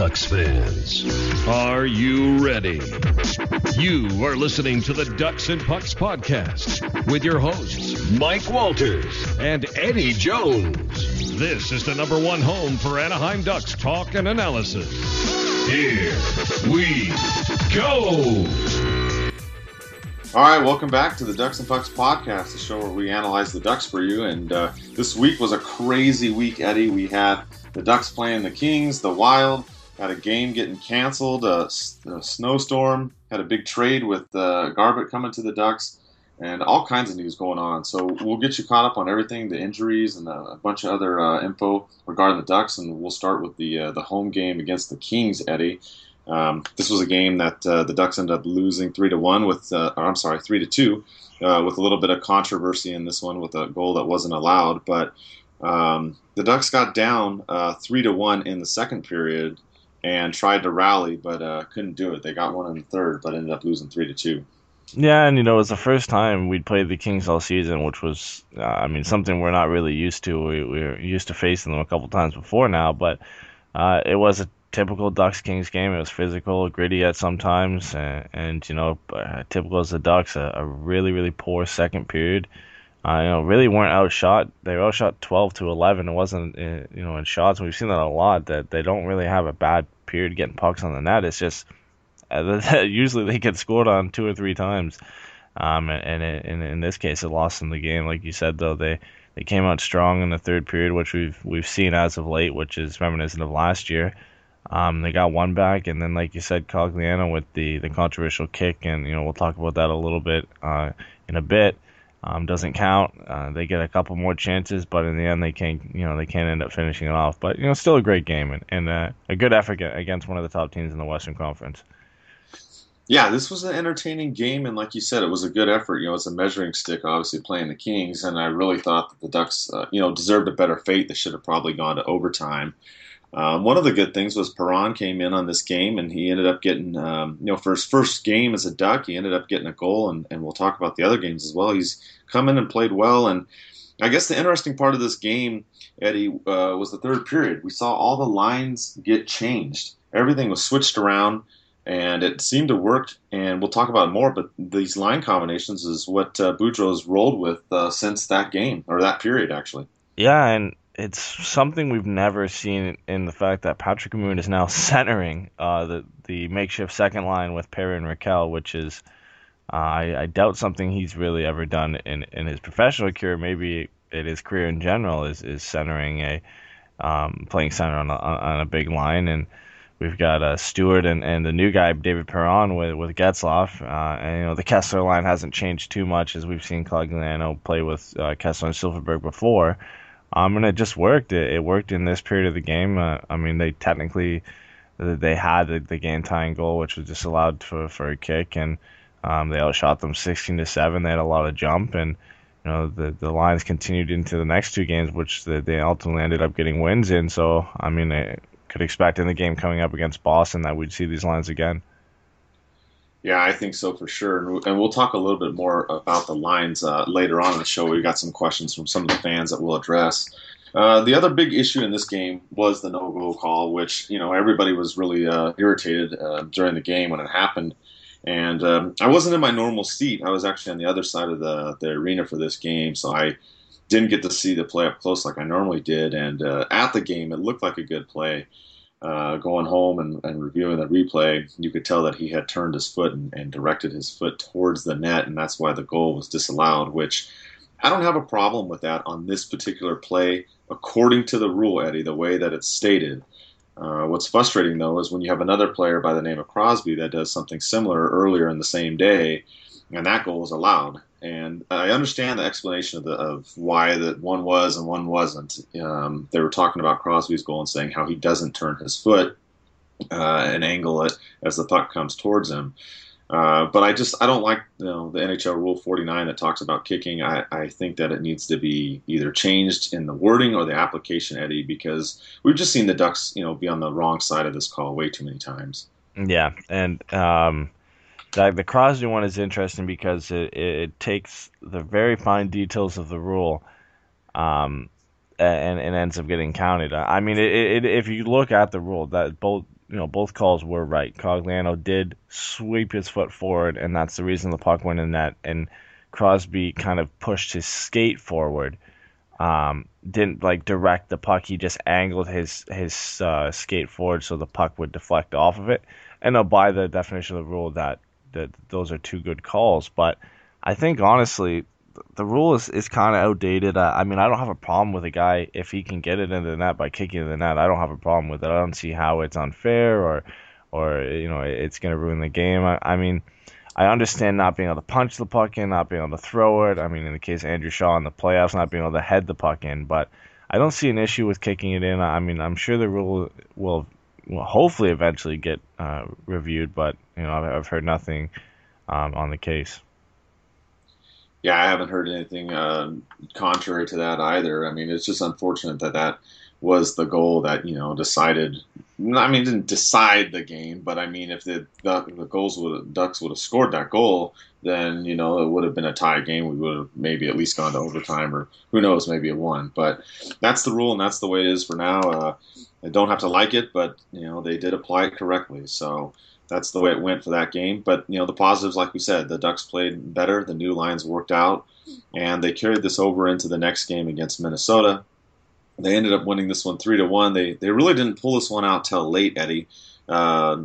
Ducks fans, are you ready? You are listening to the Ducks and Pucks podcast with your hosts, Mike Walters and Eddie Jones. This is the number one home for Anaheim Ducks talk and analysis. Here we go. All right, welcome back to the Ducks and Pucks podcast, the show where we analyze the Ducks for you. And uh, this week was a crazy week, Eddie. We had the Ducks playing the Kings, the Wild, had a game getting canceled, a, a snowstorm, had a big trade with uh, Garbutt coming to the Ducks, and all kinds of news going on. So we'll get you caught up on everything, the injuries, and a bunch of other uh, info regarding the Ducks. And we'll start with the uh, the home game against the Kings, Eddie. Um, this was a game that uh, the Ducks ended up losing three to one with, uh, or I'm sorry, three to two, uh, with a little bit of controversy in this one with a goal that wasn't allowed. But um, the Ducks got down uh, three to one in the second period and tried to rally, but uh, couldn't do it. They got one in the third, but ended up losing three to two. Yeah, and you know it was the first time we'd played the Kings all season, which was, uh, I mean, something we're not really used to. We, we're used to facing them a couple times before now, but uh, it was a typical Ducks Kings game. It was physical, gritty at sometimes, and, and you know, uh, typical as the Ducks, a, a really really poor second period. Uh, you know, really weren't outshot. They were outshot 12 to 11. It wasn't, uh, you know, in shots. We've seen that a lot. That they don't really have a bad period getting pucks on the net. It's just uh, usually they get scored on two or three times. Um, and, and, and in this case, it lost them the game. Like you said, though, they they came out strong in the third period, which we've we've seen as of late, which is reminiscent of last year. Um, they got one back, and then, like you said, Cogliano with the, the controversial kick, and you know we'll talk about that a little bit uh, in a bit um, doesn't count. Uh, they get a couple more chances, but in the end, they can't. You know, they can't end up finishing it off. But you know, still a great game and, and uh, a good effort against one of the top teams in the Western Conference. Yeah, this was an entertaining game, and like you said, it was a good effort. You know, it's a measuring stick, obviously playing the Kings, and I really thought that the Ducks, uh, you know, deserved a better fate. They should have probably gone to overtime. Um, one of the good things was Perron came in on this game, and he ended up getting, um, you know, for his first game as a Duck, he ended up getting a goal, and, and we'll talk about the other games as well. He's come in and played well, and I guess the interesting part of this game, Eddie, uh, was the third period. We saw all the lines get changed. Everything was switched around, and it seemed to work. And we'll talk about more, but these line combinations is what uh, Boudreau's rolled with uh, since that game, or that period, actually. Yeah, and it's something we've never seen in the fact that Patrick Maroon is now centering uh, the the makeshift second line with Perry and Rakell, which is uh, I, I, doubt something he's really ever done in, in his professional career. Maybe in his career in general is, is centering a um, playing center on a, on a big line and. We've got uh, Stewart and, and the new guy David Perron with with Getzlaf, uh, and you know the Kesler line hasn't changed too much as we've seen Cogliano play with uh, Kesler and Silfverberg before. Um, and it just worked. It, it worked in this period of the game. Uh, I mean, they technically they had the, the game tying goal, which was disallowed for for a kick, and um, they outshot them 16 to seven. They had a lot of jump, and you know the the lines continued into the next two games, which the, they ultimately ended up getting wins in. So I mean, I could expect in the game coming up against Boston that we'd see these lines again. Yeah, I think so for sure. And we'll talk a little bit more about the lines uh, later on in the show. We've got some questions from some of the fans that we'll address. Uh, the other big issue in this game was the no-go call, which you know everybody was really uh, irritated uh, during the game when it happened. And um, I wasn't in my normal seat. I was actually on the other side of the, the arena for this game, so I didn't get to see the play up close like I normally did. And uh, at the game, it looked like a good play uh, going home and, and, reviewing the replay, you could tell that he had turned his foot and, and, directed his foot towards the net, and that's why the goal was disallowed. Which I don't have a problem with that on this particular play, according to the rule, Eddie, the way that it's stated. Uh, what's frustrating though is when you have another player by the name of Crosby that does something similar earlier in the same day, and that goal was allowed. And I understand the explanation of, the, of why that one was and one wasn't. Um, they were talking about Crosby's goal and saying how he doesn't turn his foot uh, and angle it as the puck comes towards him. Uh, but I just I don't like you know the NHL Rule 49 that talks about kicking. I, I think that it needs to be either changed in the wording or the application, Eddie, because we've just seen the Ducks you know be on the wrong side of this call way too many times. Yeah, and um, the, Crosby one is interesting because it, it takes the very fine details of the rule, um, and, and ends up getting counted. I mean, it, it, if you look at the rule, that both you know, both calls were right. Cogliano did sweep his foot forward, and that's the reason the puck went in net. And Crosby kind of pushed his skate forward. Um, didn't like direct the puck. He just angled his his uh, skate forward so the puck would deflect off of it. And uh, by the definition of the rule, that that those are two good calls. But I think honestly, the rule is, is kind of outdated. I, I, mean, I don't have a problem with a guy if he can get it into the net by kicking the net. I don't have a problem with it. I don't see how it's unfair or, or you know, it's going to ruin the game. I, I, mean, I understand not being able to punch the puck in, not being able to throw it. I mean, in the case of Andrew Shaw in the playoffs, not being able to head the puck in. But I don't see an issue with kicking it in. I mean, I'm sure the rule will, will hopefully eventually get uh, reviewed, but you know, I've, I've heard nothing um, on the case yeah, I haven't heard anything uh, contrary to that either. I mean, it's just unfortunate that that was the goal that you know decided. I mean, didn't decide the game, but I mean, if the the, goals would Ducks would have scored that goal, then you know it would have been a tie game. We would have maybe at least gone to overtime, or who knows, maybe a one. But that's the rule, and that's the way it is for now. Uh, I don't have to like it, but you know they did apply it correctly. So that's the way it went for that game. But you know, the positives, like we said, the Ducks played better. The new lines worked out, and they carried this over into the next game against Minnesota. They ended up winning this one three to one. They they really didn't pull this one out till late, Eddie. Uh,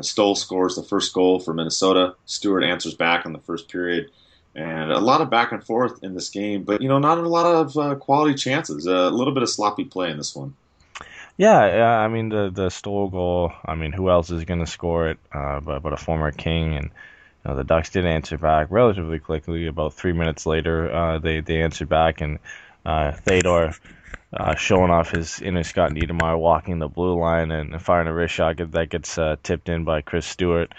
Stoll scores the first goal for Minnesota. Stewart answers back in the first period, and a lot of back and forth in this game. But you know, not a lot of uh, quality chances. a little bit of sloppy play in this one. Yeah, yeah. I mean the the Stoll goal. I mean, who else is going to score it? Uh, but but a former King, and you know, the Ducks did answer back relatively quickly. About three minutes later, uh, they they answered back, and uh, Theodore uh, showing off his inner Scott Niedermayer walking the blue line and firing a wrist shot that gets uh, tipped in by Chris Stewart.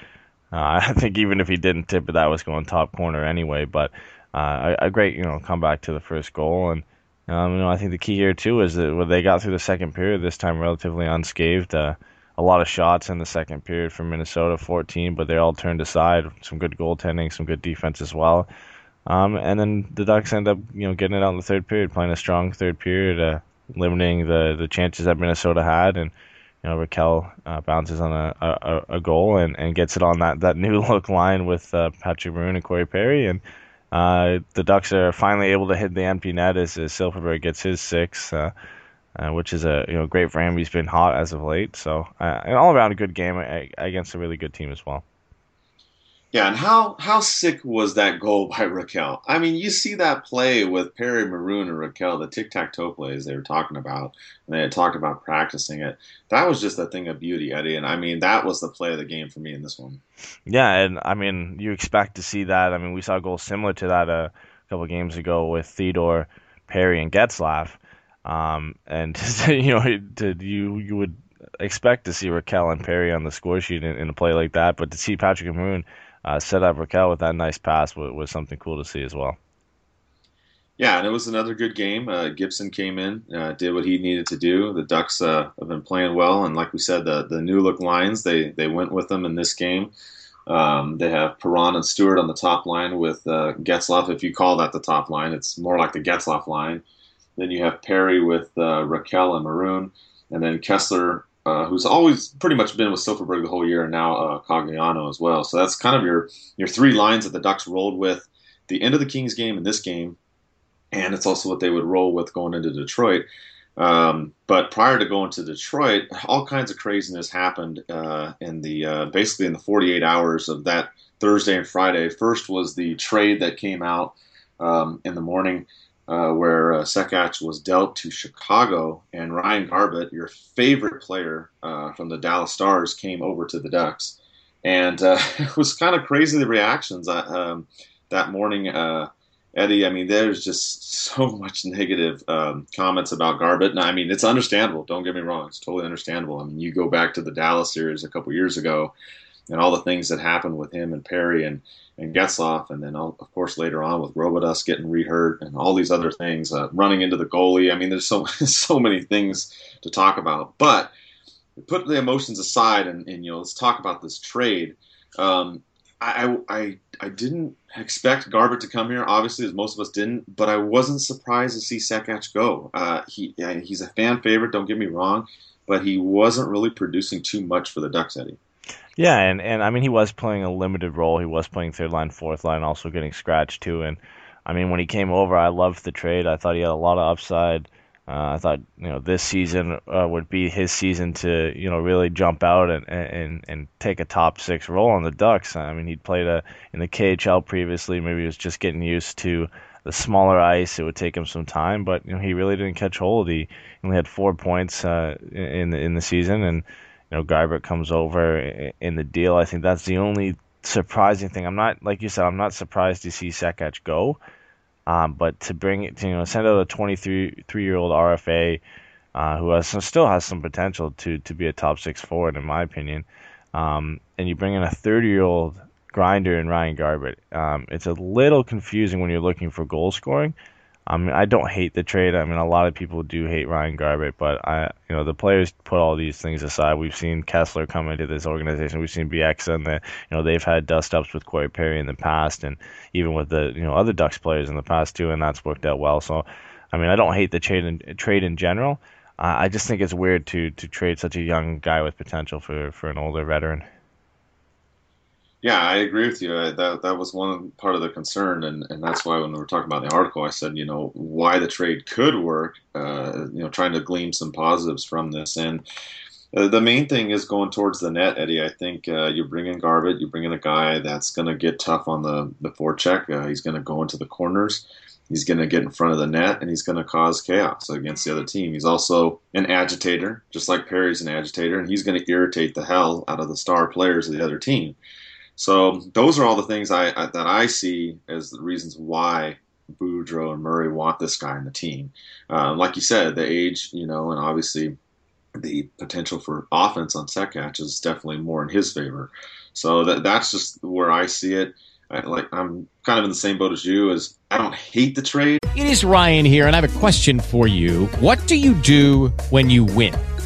Uh, I think even if he didn't tip it, that was going top corner anyway. But uh, a, a great you know comeback to the first goal and. Um, you know, I think the key here too is that they got through the second period this time relatively unscathed. Uh, a lot of shots in the second period from Minnesota, 14, but they all turned aside. Some good goaltending, some good defense as well. Um, and then the Ducks end up, you know, getting it out in the third period, playing a strong third period, uh, limiting the the chances that Minnesota had, and you know Rakell uh, bounces on a, a, a goal and, and gets it on that, that new look line with uh, Patrick Maroon and Corey Perry, and uh, the Ducks are finally able to hit the empty net as, as Silfverberg gets his six, uh, uh, which is a you know great for him. He's been hot as of late, so uh, an all around a good game against a really good team as well. Yeah, and how how sick was that goal by Rakell? I mean, you see that play with Perry Maroon and Rakell, the tic tac toe plays they were talking about, and they had talked about practicing it. That was just a thing of beauty, Eddie. And I mean, that was the play of the game for me in this one. Yeah, and I mean, you expect to see that. I mean, we saw goals similar to that a couple games ago with Theodore, Perry, and Getzlaf. Um, and you know, to, you you would expect to see Rakell and Perry on the score sheet in, in a play like that, but to see Patrick Maroon uh, set up Rakell with that nice pass was, was, something cool to see as well. Yeah, and it was another good game. Uh, Gibson came in, uh, did what he needed to do. The Ducks uh, have been playing well, and like we said, the the new look lines they they went with them in this game. Um, they have Perron and Stewart on the top line with uh, Getzlaf. If you call that the top line, it's more like the Getzlaf line. Then you have Perry with uh, Rakell and Maroon, and then Kesler uh, who's always pretty much been with Silfverberg the whole year, and now uh, Cogliano as well. So that's kind of your your three lines that the Ducks rolled with the end of the Kings game and this game, and it's also what they would roll with going into Detroit. Um, but prior to going to Detroit, all kinds of craziness happened uh, in the uh, basically in the 48 hours of that Thursday and Friday. First was the trade that came out um, in the morning uh, where uh, Sekac was dealt to Chicago, and Ryan Garbutt, your favorite player uh, from the Dallas Stars, came over to the Ducks. and uh, it was kind of crazy the reactions uh, um, that morning. Uh, Eddie, I mean, there's just so much negative um, comments about Garbutt. And I mean, it's understandable. Don't get me wrong; it's totally understandable. I mean, you go back to the Dallas series a couple years ago, and all the things that happened with him and Perry and and Getzlaf, and then of course later on with Robidas getting rehurt and all these other things, uh, running into the goalie. I mean, there's so so many things to talk about. But put the emotions aside, and, and you know, let's talk about this trade. Um, I, I I didn't expect Garbutt to come here, obviously, as most of us didn't. But I wasn't surprised to see Sekac go. Uh, he he's a fan favorite. Don't get me wrong, but he wasn't really producing too much for the Ducks, Eddie. Yeah, and, and I mean he was playing a limited role. He was playing third line, fourth line, also getting scratched too. And I mean when he came over, I loved the trade. I thought he had a lot of upside. Uh, I thought you know this season uh, would be his season to you know really jump out and, and and take a top six role on the Ducks. I mean he'd played a, in the KHL previously. Maybe he was just getting used to the smaller ice. It would take him some time, but you know he really didn't catch hold. He only had four points uh, in the in the season, and you know, Garbutt comes over in the deal. I think that's the only surprising thing. I'm not, like you said, I'm not surprised to see Sekac go. Um, but to bring it to, you know, send out a 23 three year old RFA uh, who has some, still has some potential to, to be a top six forward, in my opinion. Um, and you bring in a 30 year old grinder in Ryan Garbutt. Um, it's a little confusing when you're looking for goal scoring. I mean, I don't hate the trade. I mean, a lot of people do hate Ryan Garbutt, but I, you know, the players put all these things aside. We've seen Kesler come into this organization. We've seen Bieksa, and the, you know, they've had dust ups with Corey Perry in the past, and even with the, you know, other Ducks players in the past too, and that's worked out well. So, I mean, I don't hate the trade in, trade in general. Uh, I just think it's weird to to trade such a young guy with potential for for an older veteran. Yeah, I agree with you. I, that that was one part of the concern, and, and that's why when we were talking about the article, I said, you know, why the trade could work. Uh, you know, trying to glean some positives from this, and uh, the main thing is going towards the net, Eddie. I think uh, you bring in Garbutt, you bring in a guy that's going to get tough on the the forecheck. Uh, he's going to go into the corners. He's going to get in front of the net, and he's going to cause chaos against the other team. He's also an agitator, just like Perry's an agitator, and he's going to irritate the hell out of the star players of the other team. So those are all the things I, I, that I see as the reasons why Boudreau and Murray want this guy in the team. Uh, like you said, the age, you know, and obviously the potential for offense on Sekac is definitely more in his favor. So that that's just where I see it. I, like I'm kind of in the same boat as you. As I don't hate the trade. It is Ryan here, and I have a question for you. What do you do when you win?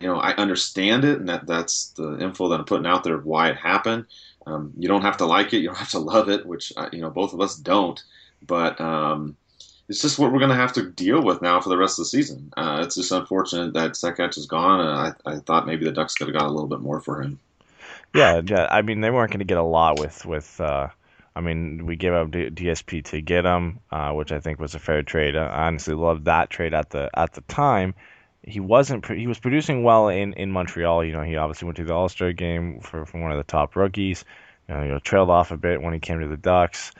you know, I understand it, and that that's the info that I'm putting out there of why it happened. Um, you don't have to like it, you don't have to love it, which uh, you know both of us don't. But um, it's just what we're going to have to deal with now for the rest of the season. Uh, it's just unfortunate that Sekac is gone, and I, I thought maybe the Ducks could have got a little bit more for him. Yeah, yeah. I mean, they weren't going to get a lot with with. Uh, I mean, we gave up DSP to get him, uh, which I think was a fair trade. I honestly loved that trade at the at the time he wasn't he was producing well in, in Montreal. You know, he obviously went to the All Star game for from one of the top rookies. You know, you know, trailed off a bit when he came to the Ducks.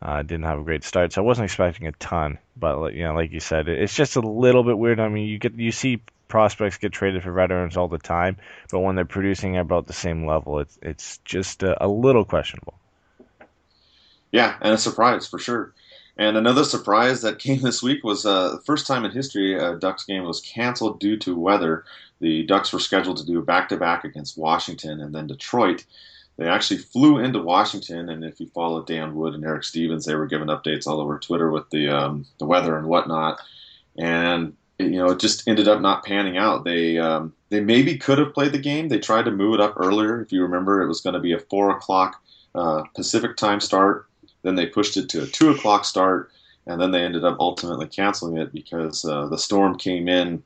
Uh, didn't have a great start, so I wasn't expecting a ton. But you know, like you said, it's just a little bit weird. I mean, you get you see prospects get traded for veterans all the time, but when they're producing at about the same level, it's it's just a, a little questionable. Yeah, and a surprise for sure. And another surprise that came this week was uh, the first time in history a Ducks game was canceled due to weather. The Ducks were scheduled to do back to back against Washington and then Detroit. they actually flew into Washington, and if you follow Dan Wood and Eric Stephens, they were giving updates all over Twitter with the um, the weather and whatnot. And you know, it just ended up not panning out. They um, they maybe could have played the game. They tried to move it up earlier. If you remember, it was going to be a four o'clock uh, Pacific time start. Then they pushed it to a two o'clock start, and then they ended up ultimately canceling it because uh, the storm came in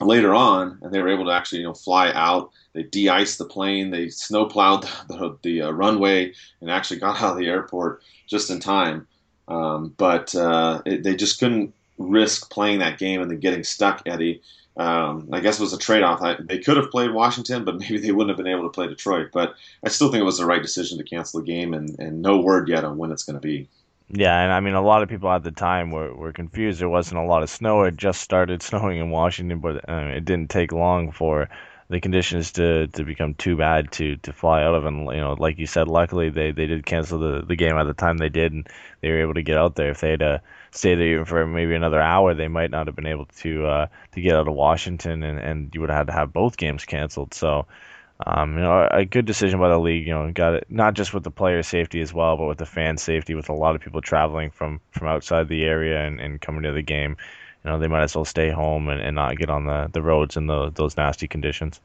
later on, and they were able to actually you know fly out. They de-iced the plane. They snowplowed the, the, the uh, runway and actually got out of the airport just in time. Um, but uh, it, they just couldn't risk playing that game and then getting stuck, Eddie. Um, I guess it was a trade-off. They could have played Washington, but maybe they wouldn't have been able to play Detroit. But I still think it was the right decision to cancel the game, and, and no word yet on when it's going to be. Yeah, and I mean, a lot of people at the time were, were confused. There wasn't a lot of snow. It just started snowing in Washington, but uh, it didn't take long for the conditions to, to become too bad to, to fly out of. And you know, like you said, luckily they, they did cancel the, the game at the time they did, and they were able to get out there. If they had uh, stayed there even for maybe another hour, they might not have been able to uh, to get out of Washington, and, and you would have had to have both games canceled. So. Um, you know, a good decision by the league. You know, got it not just with the player safety as well, but with the fan safety. With a lot of people traveling from from outside the area and, and coming to the game, you know, they might as well stay home and, and not get on the, the roads in the, those nasty conditions.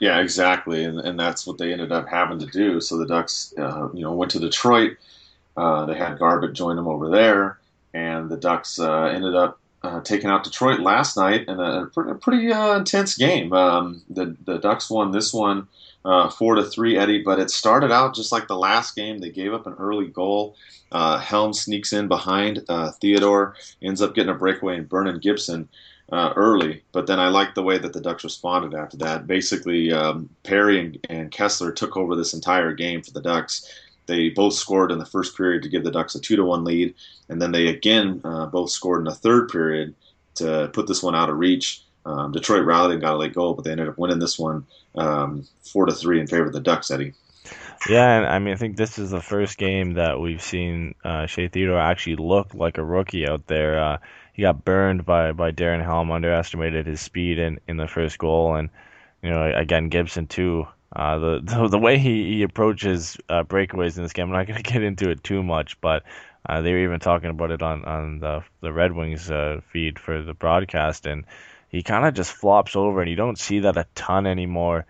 Yeah, exactly, and, and that's what they ended up having to do. So the Ducks, uh, you know, went to Detroit. Uh, they had Garbutt join them over there, and the Ducks uh, ended up uh, taking out Detroit last night in a, a pretty, uh, intense game. Um, the the Ducks won this one uh, four to three, Eddie. But it started out just like the last game. They gave up an early goal. Uh, Helm sneaks in behind uh, Theodore, ends up getting a breakaway and burning Gibson uh, early. But then I liked the way that the Ducks responded after that. Basically, um, Perry and, and Kesler took over this entire game for the Ducks. They both scored in the first period to give the Ducks a two to one lead, and then they again uh, both scored in the third period to put this one out of reach. Um, Detroit rallied and got a late goal, but they ended up winning this one um, four to three in favor of the Ducks. Eddie. Yeah, and I mean, I think this is the first game that we've seen uh, Shea Theodore actually look like a rookie out there. Uh, he got burned by, by Darren Helm, underestimated his speed in, in the first goal, and you know, again Gibson too. Uh, the, the, the way he, he approaches uh, breakaways in this game, I'm not going to get into it too much, but uh, they were even talking about it on on the the Red Wings uh, feed for the broadcast, and he kind of just flops over, and you don't see that a ton anymore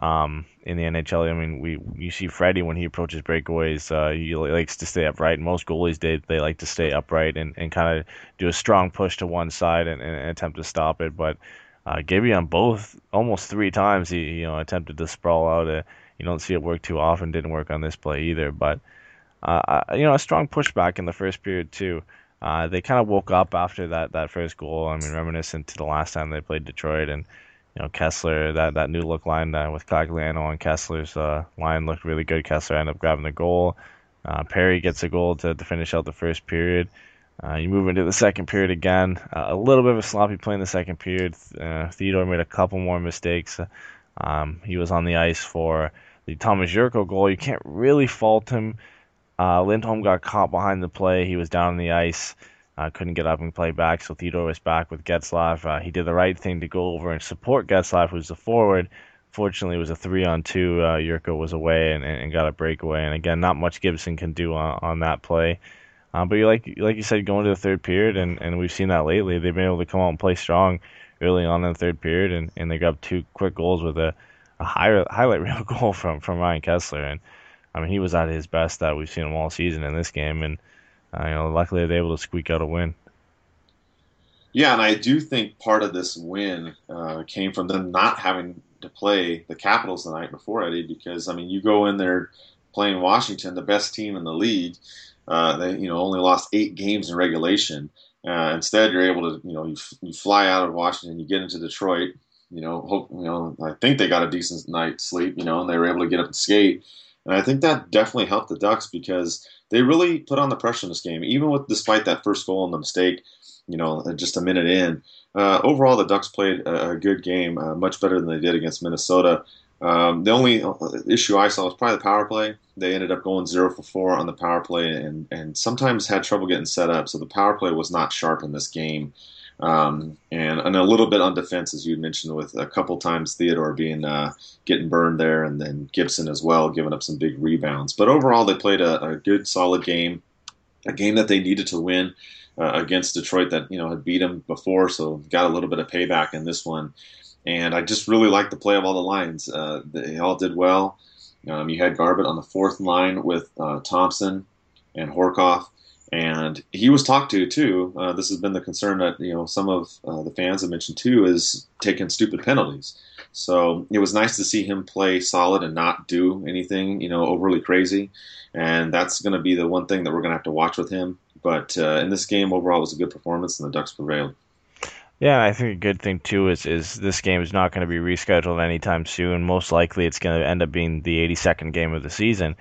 um, in the NHL. I mean, we you see Freddie when he approaches breakaways, uh, he likes to stay upright. Most goalies they they like to stay upright and, and kind of do a strong push to one side and, and attempt to stop it. But uh, Gibby on both almost three times he you know attempted to sprawl out. A, you don't see it work too often. Didn't work on this play either. But uh, you know a strong pushback in the first period too. Uh, they kind of woke up after that, that first goal. I mean, reminiscent to the last time they played Detroit, and you know Kesler that that new look line uh, with Cogliano and Kesler's uh, line looked really good. Kesler ended up grabbing the goal. Uh, Perry gets a goal to, to finish out the first period. Uh, you move into the second period again. Uh, a little bit of a sloppy play in the second period. Uh, Theodore made a couple more mistakes. Um, he was on the ice for the Thomas Jurco goal. You can't really fault him. Lindholm got caught behind the play. He was down on the ice. Uh, couldn't get up and play back, so Theodore was back with Getzlaf. Uh, he did the right thing to go over and support Getzlaf, who's the forward. Fortunately, it was a three on two. Uh, Jurco was away and, and got a breakaway. And again, not much Gibson can do on, on that play. Um, but you like like you said, going to the third period, and, and we've seen that lately. They've been able to come out and play strong early on in the third period, and, and they got two quick goals with a, a high, highlight reel goal from, from Ryan Kesler. And I mean, he was at his best that we've seen him all season in this game. And uh, you know, luckily they're able to squeak out a win. Yeah, and I do think part of this win uh, came from them not having to play the Capitals the night before, Eddie, because I mean, you go in there playing Washington, the best team in the league. Uh, they, you know, only lost eight games in regulation. Uh, instead, you're able to, you know, you, you fly out of Washington, you get into Detroit. You know, hope, you know, I think they got a decent night's sleep. You know, and they were able to get up and skate. And I think that definitely helped the Ducks because they really put on the pressure in this game, even with despite that first goal and the mistake. You know, just a minute in. Uh, overall, the Ducks played a, a good game, uh, much better than they did against Minnesota. Um, the only uh, issue I saw was probably the power play. They ended up going zero for four on the power play, and and sometimes had trouble getting set up. So the power play was not sharp in this game. Um, and, and a little bit on defense, as you mentioned, with a couple times Theodore being uh, getting burned there, and then Gibson as well, giving up some big rebounds. But overall, they played a, a good, solid game, a game that they needed to win uh, against Detroit that you know had beat them before, so got a little bit of payback in this one. And I just really liked the play of all the lines. Uh, they all did well. Um, you had Garbutt on the fourth line with uh, Thompson and Horcoff and he was talked to too. Uh, this has been the concern that you know some of uh, the fans have mentioned too is taking stupid penalties. So it was nice to see him play solid and not do anything you know overly crazy, and that's going to be the one thing that we're going to have to watch with him. But uh, in this game overall, it was a good performance, and the Ducks prevailed. Yeah, I think a good thing too is is this game is not going to be rescheduled anytime soon. Most likely, it's going to end up being the 82nd game of the season.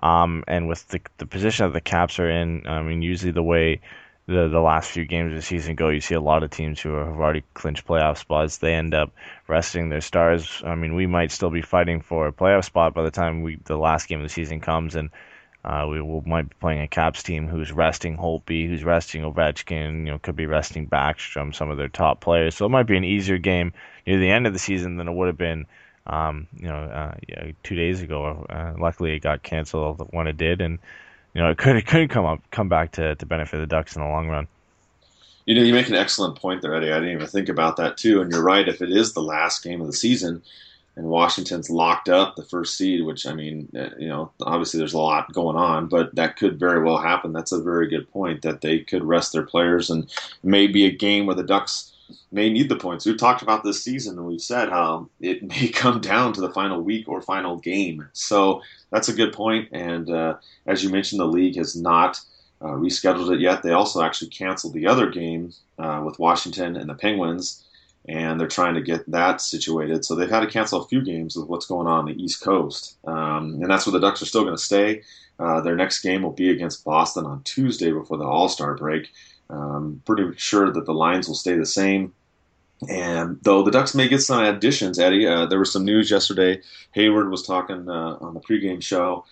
Um, and with the, the position that the Caps are in, I mean, usually the way the the last few games of the season go, you see a lot of teams who have already clinched playoff spots. They end up resting their stars. I mean, we might still be fighting for a playoff spot by the time we the last game of the season comes, and uh, we will, might be playing a Caps team who's resting Holtby, who's resting Ovechkin. You know, could be resting Backstrom, some of their top players. So it might be an easier game near the end of the season than it would have been um, you know, uh, yeah, two days ago. Uh, luckily, it got canceled when it did, and you know, it could it could come up come back to, to benefit the Ducks in the long run. You know, you make an excellent point there, Eddie. I didn't even think about that too. And you're right. If it is the last game of the season, and Washington's locked up the first seed, which I mean, uh, you know, obviously there's a lot going on, but that could very well happen. That's a very good point that they could rest their players, and maybe a game where the Ducks may need the points. We've talked about this season and we've said how it may come down to the final week or final game. So that's a good point. And uh, as you mentioned, the league has not uh, rescheduled it yet. They also actually canceled the other game uh, with Washington and the Penguins, and they're trying to get that situated. So they've had to cancel a few games with what's going on, the East Coast. Um, and that's where the Ducks are still going to stay. Uh, their next game will be against Boston on Tuesday before the All Star break. Um, pretty sure that the lines will stay the same. And though the Ducks may get some additions, Eddie, uh, there was some news yesterday. Hayward was talking uh, on the pregame show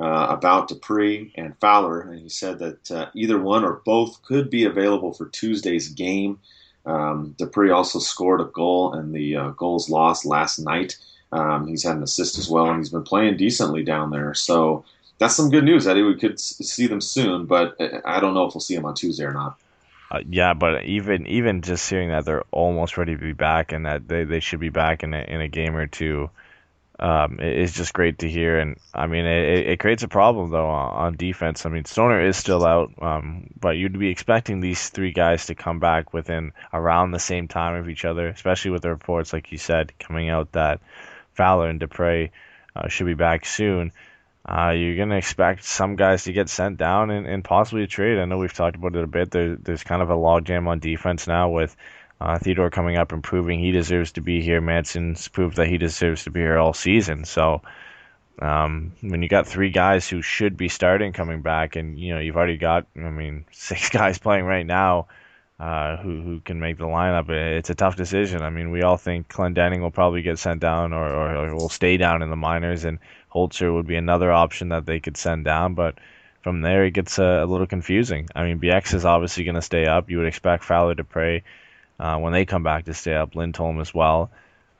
uh, about Despres and Fowler, and he said that uh, either one or both could be available for Tuesday's game. Um, Despres also scored a goal in the uh, goals lost last night. Um, he's had an assist as well, and he's been playing decently down there. So that's some good news, Eddie. We could see them soon, but I don't know if we'll see them on Tuesday or not. Uh, yeah, but even even just hearing that they're almost ready to be back and that they, they should be back in a, in a game or two um, is just great to hear. And I mean, it, it creates a problem though on, defense. I mean, Stoner is still out, um, but you'd be expecting these three guys to come back within around the same time of each other, especially with the reports, like you said, coming out that Fowler and Despres uh, should be back soon uh, you're going to expect some guys to get sent down and, and possibly a trade. I know we've talked about it a bit. There, there's kind of a logjam on defense now with uh, Theodore coming up and proving he deserves to be here. Manson's proved that he deserves to be here all season. So um, when you got three guys who should be starting coming back, and you know you've already got, I mean, six guys playing right now. Uh, who who can make the lineup? It's a tough decision. I mean, we all think Clendening will probably get sent down or, or, will stay down in the minors, and Holzer would be another option that they could send down, but from there it gets a, a little confusing. I mean, Bieksa is obviously going to stay up. You would expect Fowler Despres uh, when they come back to stay up. Lindholm as well.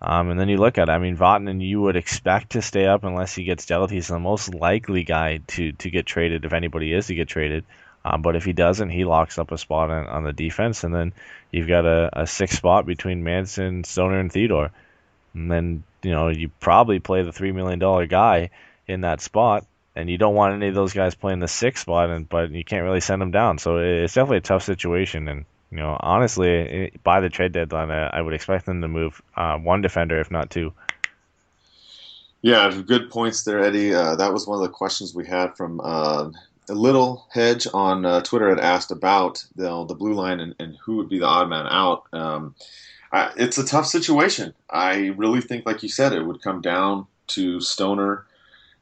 Um, and then you look at, it, I mean, Vatanen, you would expect to stay up unless he gets dealt. He's the most likely guy to to get traded if anybody is to get traded. Um, but if he doesn't, he locks up a spot on, on the defense, and then you've got a, a six spot between Manson, Stoner, and Theodore. And then you know you probably play the three million dollar guy in that spot, and you don't want any of those guys playing the sixth spot, and but you can't really send them down. So it's definitely a tough situation, and you know honestly, by the trade deadline, I, would expect them to move uh, one defender, if not two. Yeah, good points there, Eddie. Uh, that was one of the questions we had from uh, little hedge on uh, Twitter had asked about the, the blue line and, and, who would be the odd man out. Um, I, it's a tough situation. I really think, like you said, it would come down to Stoner,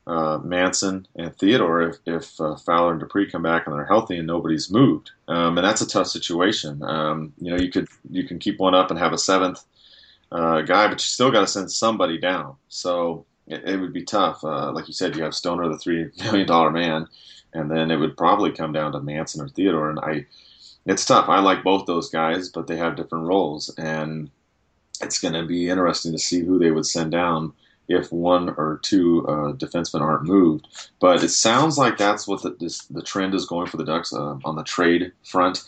uh, Manson, and Theodore if, if uh, Fowler and Despres come back and they're healthy and nobody's moved. Um, and that's a tough situation. Um, you know, you could you can keep one up and have a seventh uh, guy, but you still got to send somebody down. So it, it would be tough. Uh, like you said, you have Stoner, the three million dollar man, and then it would probably come down to Manson or Theodore. And I it's tough. I like both those guys, but they have different roles, and it's going to be interesting to see who they would send down if one or two uh, defensemen aren't moved. But it sounds like that's what the, this, the trend is going for the Ducks uh, on the trade front.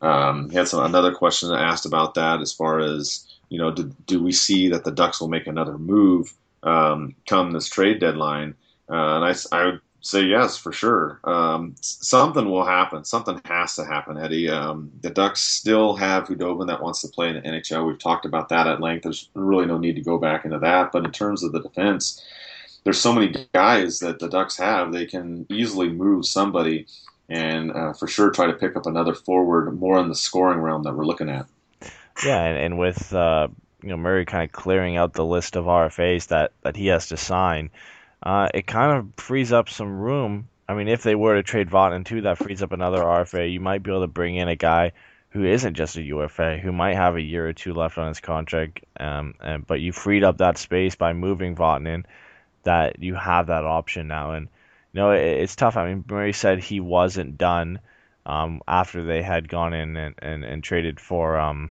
Um, he had some, another question asked about that as far as you know, do, do we see that the Ducks will make another move um, come this trade deadline? Uh, and I, I would say yes for sure. Um, something will happen. Something has to happen, Eddie. Um, the Ducks still have Khudobin that wants to play in the NHL. We've talked about that at length. There's really no need to go back into that. But in terms of the defense, there's so many guys that the Ducks have. They can easily move somebody and uh, for sure try to pick up another forward more in the scoring realm that we're looking at. Yeah, and, and with uh, you know Murray kind of clearing out the list of RFAs that, that he has to sign, uh, it kind of frees up some room. I mean, if they were to trade Vatanen too, that frees up another RFA. You might be able to bring in a guy who isn't just a UFA, who might have a year or two left on his contract, um, and, but you freed up that space by moving Vatanen, that you have that option now. And you know, it, it's tough. I mean, Murray said he wasn't done um, after they had gone in and, and, and traded for um,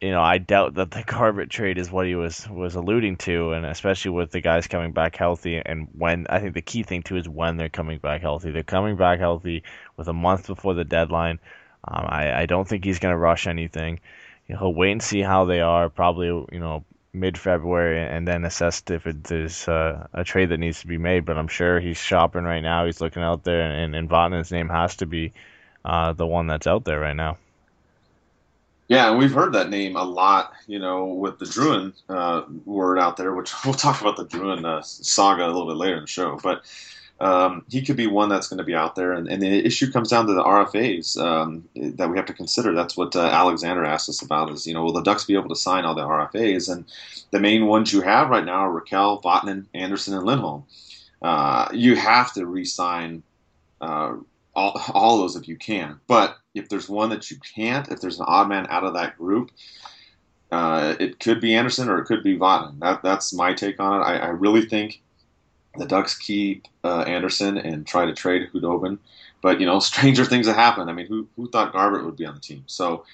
you know, I doubt that the Garbutt trade is what he was was alluding to, and especially with the guys coming back healthy, and when I think the key thing too is when they're coming back healthy. They're coming back healthy with a month before the deadline. Um, I, I don't think he's going to rush anything. He'll wait and see how they are, probably you know mid February, and then assess if it, there's uh, a trade that needs to be made. But I'm sure he's shopping right now. He's looking out there, and, and Vatanen's name has to be uh, the one that's out there right now. Yeah, and we've heard that name a lot, you know, with the Drouin uh, word out there, which we'll talk about the Drouin uh, saga a little bit later in the show. But um, he could be one that's going to be out there. And, and, the issue comes down to the RFAs um, that we have to consider. That's what uh, Alexander asked us about is, you know, will the Ducks be able to sign all the RFAs? And the main ones you have right now are Rakell, Vatanen, Anderson, and Lindholm. Uh, you have to re-sign uh, all, all those if you can. But if there's one that you can't, if there's an odd man out of that group, uh, it could be Anderson or it could be Vatanen. That, that's my take on it. I, I really think the Ducks keep uh, Anderson and try to trade Khudobin. But, you know, stranger things have happened. I mean, who, who thought Garbutt would be on the team? So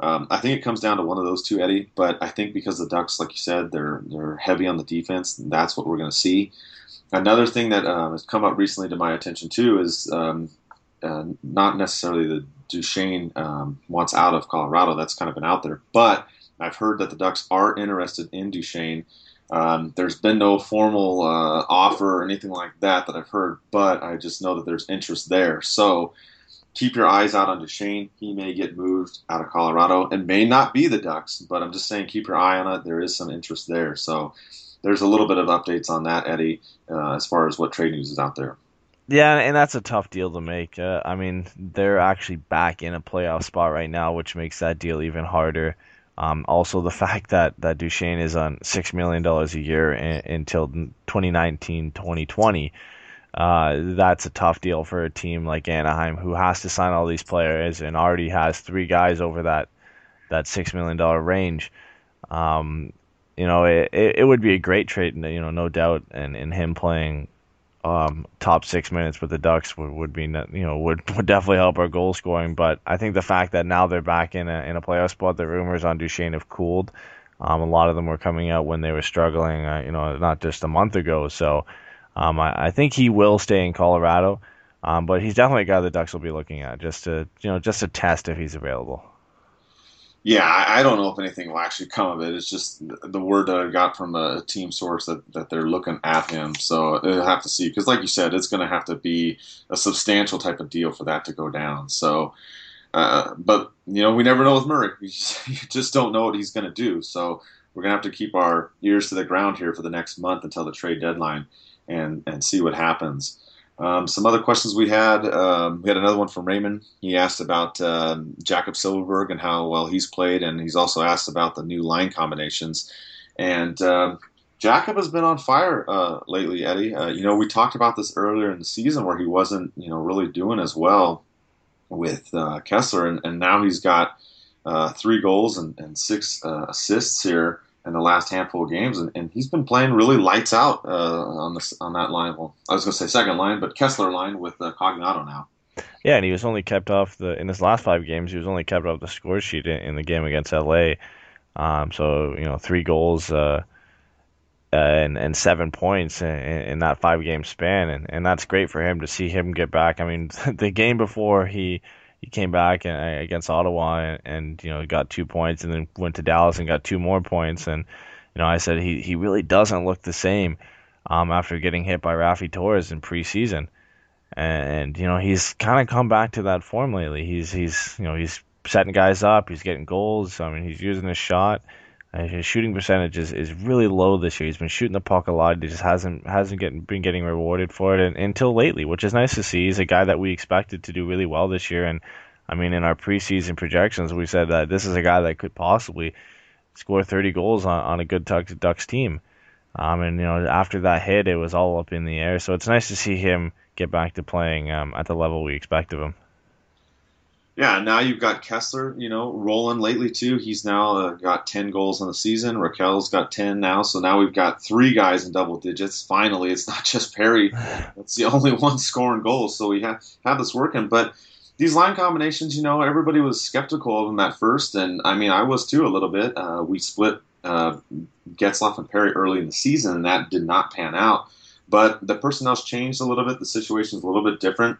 um, I think it comes down to one of those two, Eddie. But I think because the Ducks, like you said, they're, they're heavy on the defense, that's what we're going to see. Another thing that um, has come up recently to my attention, too, is um, uh, not necessarily the Duchene um, wants out of Colorado. That's kind of been out there. But I've heard that the Ducks are interested in Duchene. Um, there's been no formal uh, offer or anything like that that I've heard, but I just know that there's interest there. So keep your eyes out on Duchene. He may get moved out of Colorado and may not be the Ducks, but I'm just saying keep your eye on it. There is some interest there. So there's a little bit of updates on that, Eddie, uh, as far as what trade news is out there. Yeah, and that's a tough deal to make. Uh, I mean, they're actually back in a playoff spot right now, which makes that deal even harder. Um, also, the fact that, that Duchene is on $6 million a year in, until 2019 2020, uh, that's a tough deal for a team like Anaheim who has to sign all these players and already has three guys over that, that $6 million range. Um, you know, it, it, it would be a great trade, you know, no doubt, and, and him playing um, top six minutes with the Ducks would, would be you know would, would definitely help our goal scoring. But I think the fact that now they're back in a in a playoff spot, the rumors on Duchene have cooled. Um, a lot of them were coming out when they were struggling, uh, you know, not just a month ago. So um, I, I think he will stay in Colorado, um, but he's definitely a guy the Ducks will be looking at just to you know just to test if he's available yeah, I, I, don't know if anything will actually come of it. It's just the word that I got from a team source that, that they're looking at him. So they'll have to see because, like you said, it's going to have to be a substantial type of deal for that to go down. So, uh, but you know, we never know with Murray. We just, you just don't know what he's going to do. So we're going to have to keep our ears to the ground here for the next month until the trade deadline and and see what happens. Um, some other questions we had. Um, we had another one from Raymond. He asked about um, Jakob Silfverberg and how well he's played, and he's also asked about the new line combinations. And um, Jakob has been on fire uh, lately, Eddie. Uh, you know, we talked about this earlier in the season where he wasn't, you know, really doing as well with uh, Kesler, and, and, now he's got uh, three goals and, and six uh, assists here in the last handful of games, and, and he's been playing really lights out uh, on this on that line. Well, I was going to say second line, but Kesler line with uh, Cogliano now. Yeah, and he was only kept off the in his last five games. He was only kept off the score sheet in, in the game against LA. Um, so you know, three goals uh, uh, and and seven points in, in that five game span, and, and that's great for him to see him get back. I mean, the game before he he came back and, against Ottawa and, and, you know got two points, and then went to Dallas and got two more points. And you know, I said he he really doesn't look the same um, after getting hit by Raffi Torres in preseason. And you know, he's kind of come back to that form lately. He's he's you know he's setting guys up. He's getting goals. I mean, he's using his shot. His shooting percentage is, is really low this year. He's been shooting the puck a lot. He just hasn't hasn't been getting rewarded for it and, until lately, which is nice to see. He's a guy that we expected to do really well this year. And I mean, in our preseason projections, we said that this is a guy that could possibly score 30 goals on, on a good Ducks team. Um, and you know, after that hit, it was all up in the air. So it's nice to see him get back to playing um, at the level we expect of him yeah, now you've got Kesler, you know, rolling lately too. He's now uh, got 10 goals on the season. Rakell's got 10 now. So now we've got three guys in double digits. Finally, it's not just Perry. That's the only one scoring goals. So we have, have this working. But these line combinations, you know, everybody was skeptical of them at first. And I mean, I was too a little bit. Uh, we split uh, Getzlaf and Perry early in the season, and that did not pan out. But the personnel's changed a little bit. The situation's a little bit different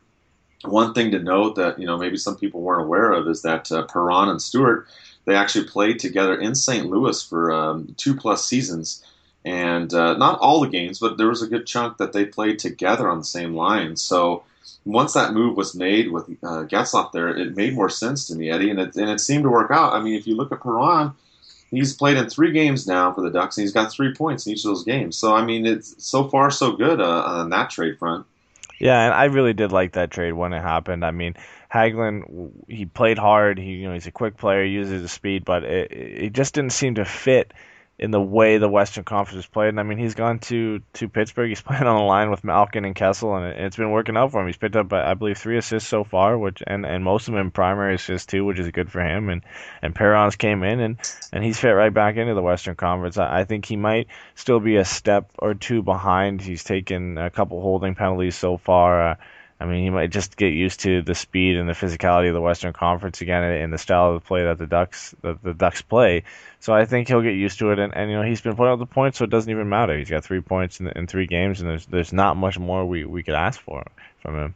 one thing to note that you know maybe some people weren't aware of is that uh, Perron and Stewart they actually played together in St. Louis for um, two plus seasons, and uh, not all the games, but there was a good chunk that they played together on the same line. So once that move was made with uh, Getzlaf there, it made more sense to me, Eddie, and it, and it seemed to work out. I mean, if you look at Perron, he's played in three games now for the Ducks, and he's got three points in each of those games. So I mean, it's so far so good uh, on that trade front. Yeah, and I really did like that trade when it happened. I mean, Hagelin, he played hard. He, you know, he's a quick player, uses his speed, but it, it just didn't seem to fit in the way the Western Conference is played. And I mean, he's gone to to Pittsburgh. He's playing on the line with Malkin and Kessel, and it's been working out for him. He's picked up, I believe, three assists so far, which and, and most of them primary assists too, which is good for him. And and Perron's came in, and and he's fit right back into the Western Conference. I, I think he might still be a step or two behind. He's taken a couple holding penalties so far. Uh, I mean, he might just get used to the speed and the physicality of the Western Conference again, and the style of play that the Ducks that the Ducks play. So I think he'll get used to it, and, and you know he's been putting up the points, so it doesn't even matter. He's got three points in, in three games, and there's there's not much more we, we could ask for from him.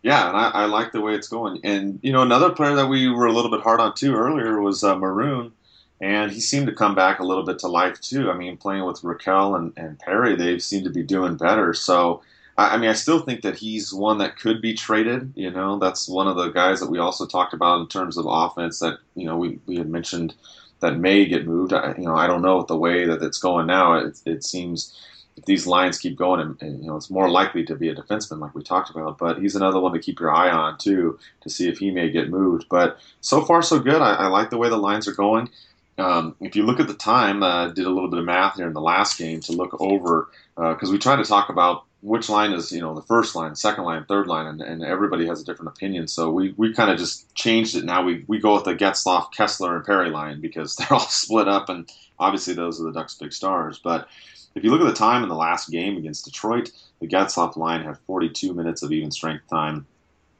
Yeah, and I, I like the way it's going. And you know, another player that we were a little bit hard on too earlier was uh, Maroon, and he seemed to come back a little bit to life too. I mean, playing with Rakell and, and Perry, they seem to be doing better. So I mean, I still think that he's one that could be traded. You know, that's one of the guys that we also talked about in terms of offense that, you know, we, we had mentioned that may get moved. I, you know, I don't know the way that it's going now. It, it seems if these lines keep going, and, and, you know, it's more likely to be a defenseman like we talked about. But he's another one to keep your eye on too to see if he may get moved. But so far so good. I, I like the way the lines are going. Um, if you look at the time, uh, did a little bit of math here in the last game to look over because uh, we tried to talk about which line is you know the first line, second line, third line, and, and everybody has a different opinion. So we, we kind of just changed it. Now we, we go with the Getzlaf, Kesler, and Perry line because they're all split up, and obviously those are the Ducks' big stars. But if you look at the time in the last game against Detroit, the Getzlaf line had 42 minutes of even strength time.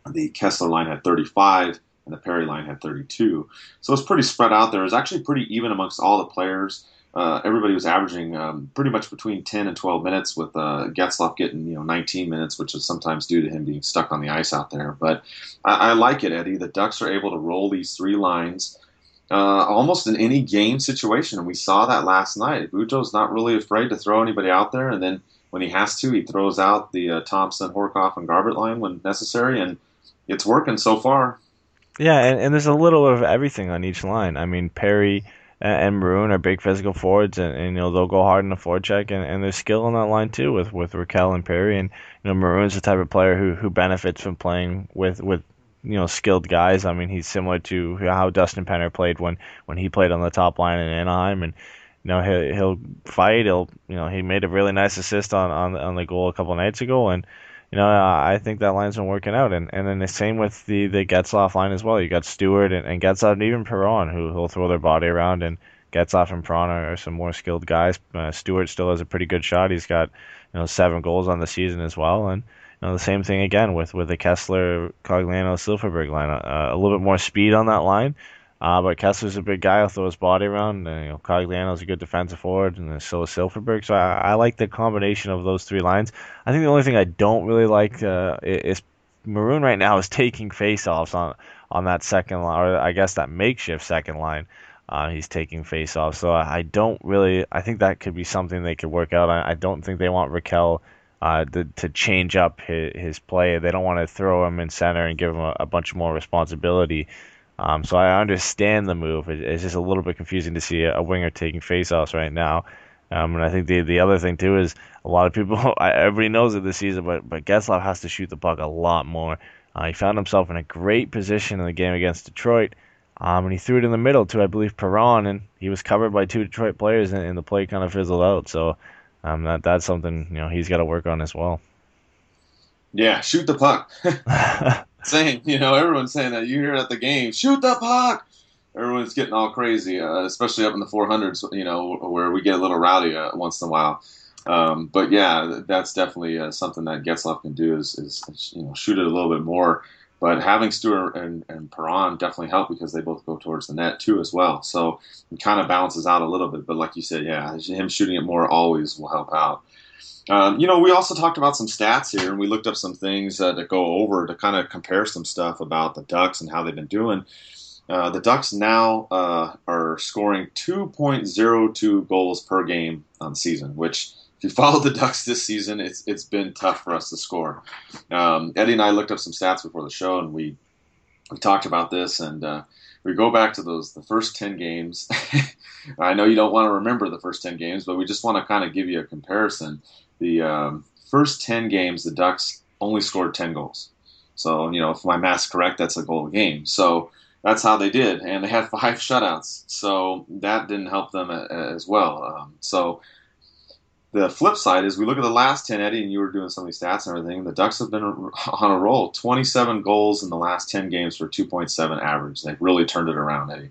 The Kesler line had 35, and the Perry line had 32. So it's pretty spread out there. It's actually pretty even amongst all the players uh, everybody was averaging um, pretty much between 10 and 12 minutes, with uh, Getzlaf getting you know 19 minutes, which is sometimes due to him being stuck on the ice out there. But I, I like it, Eddie. The Ducks are able to roll these three lines uh, almost in any game situation, and we saw that last night. Bujo's not really afraid to throw anybody out there, and then when he has to, he throws out the uh, Thompson, Horcoff, and Garbutt line when necessary, and it's working so far. Yeah, and, and there's a little of everything on each line. I mean, Perry and, Maroon are big physical forwards, and, and, you know they'll go hard in the forecheck, and, and there's skill on that line too with with Rakell and Perry, and you know Maroon's the type of player who who benefits from playing with with you know skilled guys. I mean, he's similar to how Dustin Penner played when when he played on the top line in Anaheim, and you know he'll he'll fight. He'll you know he made a really nice assist on on, on the goal a couple nights ago, and you know I think that line's been working out. And and then the same with the the Getzlaf line as well. You got Stewart and, and Getzlaf and even Perron who will throw their body around and. Getzlaf and Perron are some more skilled guys. Uh, Stewart still has a pretty good shot. He's got you know seven goals on the season as well, and you know, the same thing again with with the Kesler, Cogliano, Silfverberg line. Uh, a little bit more speed on that line, uh, but Kesler's a big guy. He'll throw his body around. And, you know, Cogliano's a good defensive forward, and so is Silfverberg. So I, I, like the combination of those three lines. I think the only thing I don't really like uh, is Maroon right now is taking faceoffs on on that second line, or I guess that makeshift second line. Uh, he's taking faceoffs, so I, I don't really. I think that could be something they could work out. I, I don't think they want Rakell. uh, to, to change up his, his play. They don't want to throw him in center and give him a, a bunch more responsibility. Um, so I understand the move. It, it's just a little bit confusing to see a, a winger taking faceoffs right now. Um, and I think the the other thing too is a lot of people, everybody knows it this season, but but Getzlaf has to shoot the puck a lot more. Uh, he found himself in a great position in the game against Detroit, um, and he threw it in the middle to I believe Perron, and he was covered by two Detroit players, and, and the play kind of fizzled out. So um, that that's something you know he's got to work on as well. Yeah, shoot the puck. saying, you know, everyone's saying that. You hear it at the game, shoot the puck. Everyone's getting all crazy, uh, especially up in the 400s, you know, where we get a little rowdy uh, once in a while. Um, but yeah, that's definitely uh, something that Getzlaf can do is, is, is, you know shoot it a little bit more. But having Stewart and, and Perron definitely help because they both go towards the net too as well. So it kind of balances out a little bit. But like you said, yeah, him shooting it more always will help out. Um, you know, we also talked about some stats here, and we looked up some things uh, to go over to kind of compare some stuff about the Ducks and how they've been doing. Uh, the Ducks now uh, are scoring 2.02 goals per game on season, which if you followed the Ducks this season, it's it's been tough for us to score. Um, Eddie and I looked up some stats before the show, and we we talked about this, and uh, we go back to those the first ten games. I know you don't want to remember the first ten games, but we just want to kind of give you a comparison. The um, first ten games, the Ducks only scored ten goals. So you know, if my math's correct, that's a goal a game. So that's how they did, and they had five shutouts. So that didn't help them as well. Um, so the flip side is we look at the last 10, Eddie, and you were doing some of these stats and everything. The Ducks have been on a roll 27 goals in the last 10 games for 2.7 average. They've really turned it around, Eddie.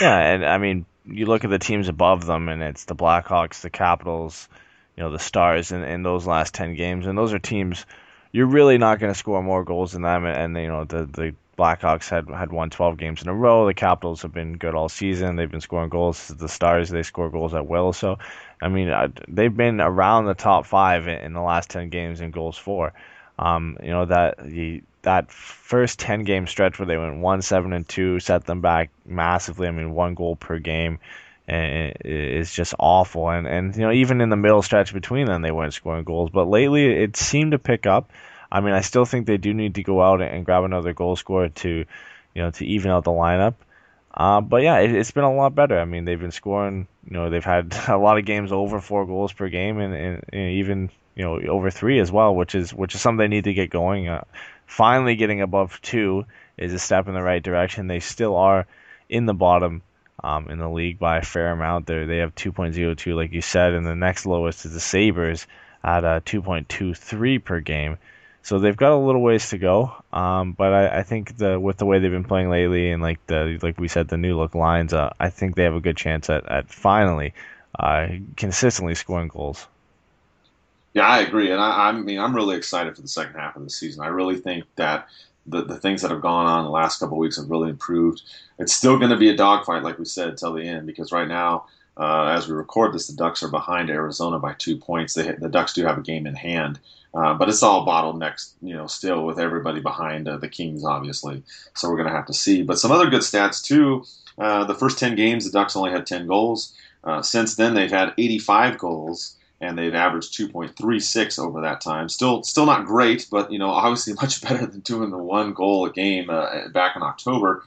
Yeah, and I mean, you look at the teams above them, and it's the Blackhawks, the Capitals, you know, the Stars in, in those last 10 games. And those are teams you're really not going to score more goals than them. And, and, you know, the, the Blackhawks had had won 12 games in a row. The Capitals have been good all season. They've been scoring goals. The Stars they score goals at will. So, I mean, uh, they've been around the top five in, in the last 10 games in goals for. Um, you know that the that first 10 game stretch where they went one seven and two set them back massively. I mean, one goal per game. And it's just awful, and and you know even in the middle stretch between them they weren't scoring goals, but lately it seemed to pick up. I mean, I still think they do need to go out and grab another goal scorer to, you know, to even out the lineup. Uh, but yeah, it, has been a lot better. I mean, they've been scoring. You know, they've had a lot of games over four goals per game, and, and, and even you know over three as well, which is which is something they need to get going. Uh, finally, getting above two is a step in the right direction. They still are in the bottom um, in the league by a fair amount. There, they have 2.02, like you said, and the next lowest is the Sabres at uh, 2.23 per game. So they've got a little ways to go, um, but I, I, think the with the way they've been playing lately and like the like we said the new look lines, uh, I think they have a good chance at, at finally uh, consistently scoring goals. Yeah, I agree, and I, I, mean I'm really excited for the second half of the season. I really think that the, the things that have gone on the last couple weeks have really improved. It's still going to be a dogfight, like we said, till the end, because right now. Uh, as we record this, the Ducks are behind Arizona by two points. They, the Ducks do have a game in hand, uh, but it's all bottlenecked, you know, still with everybody behind uh, the Kings, obviously. So we're going to have to see. But some other good stats, too. Uh, the first 10 games, the Ducks only had 10 goals. Uh, since then, they've had 85 goals, and they've averaged 2.36 over that time. Still, still not great, but, you know, obviously much better than doing the one goal a game uh, back in October.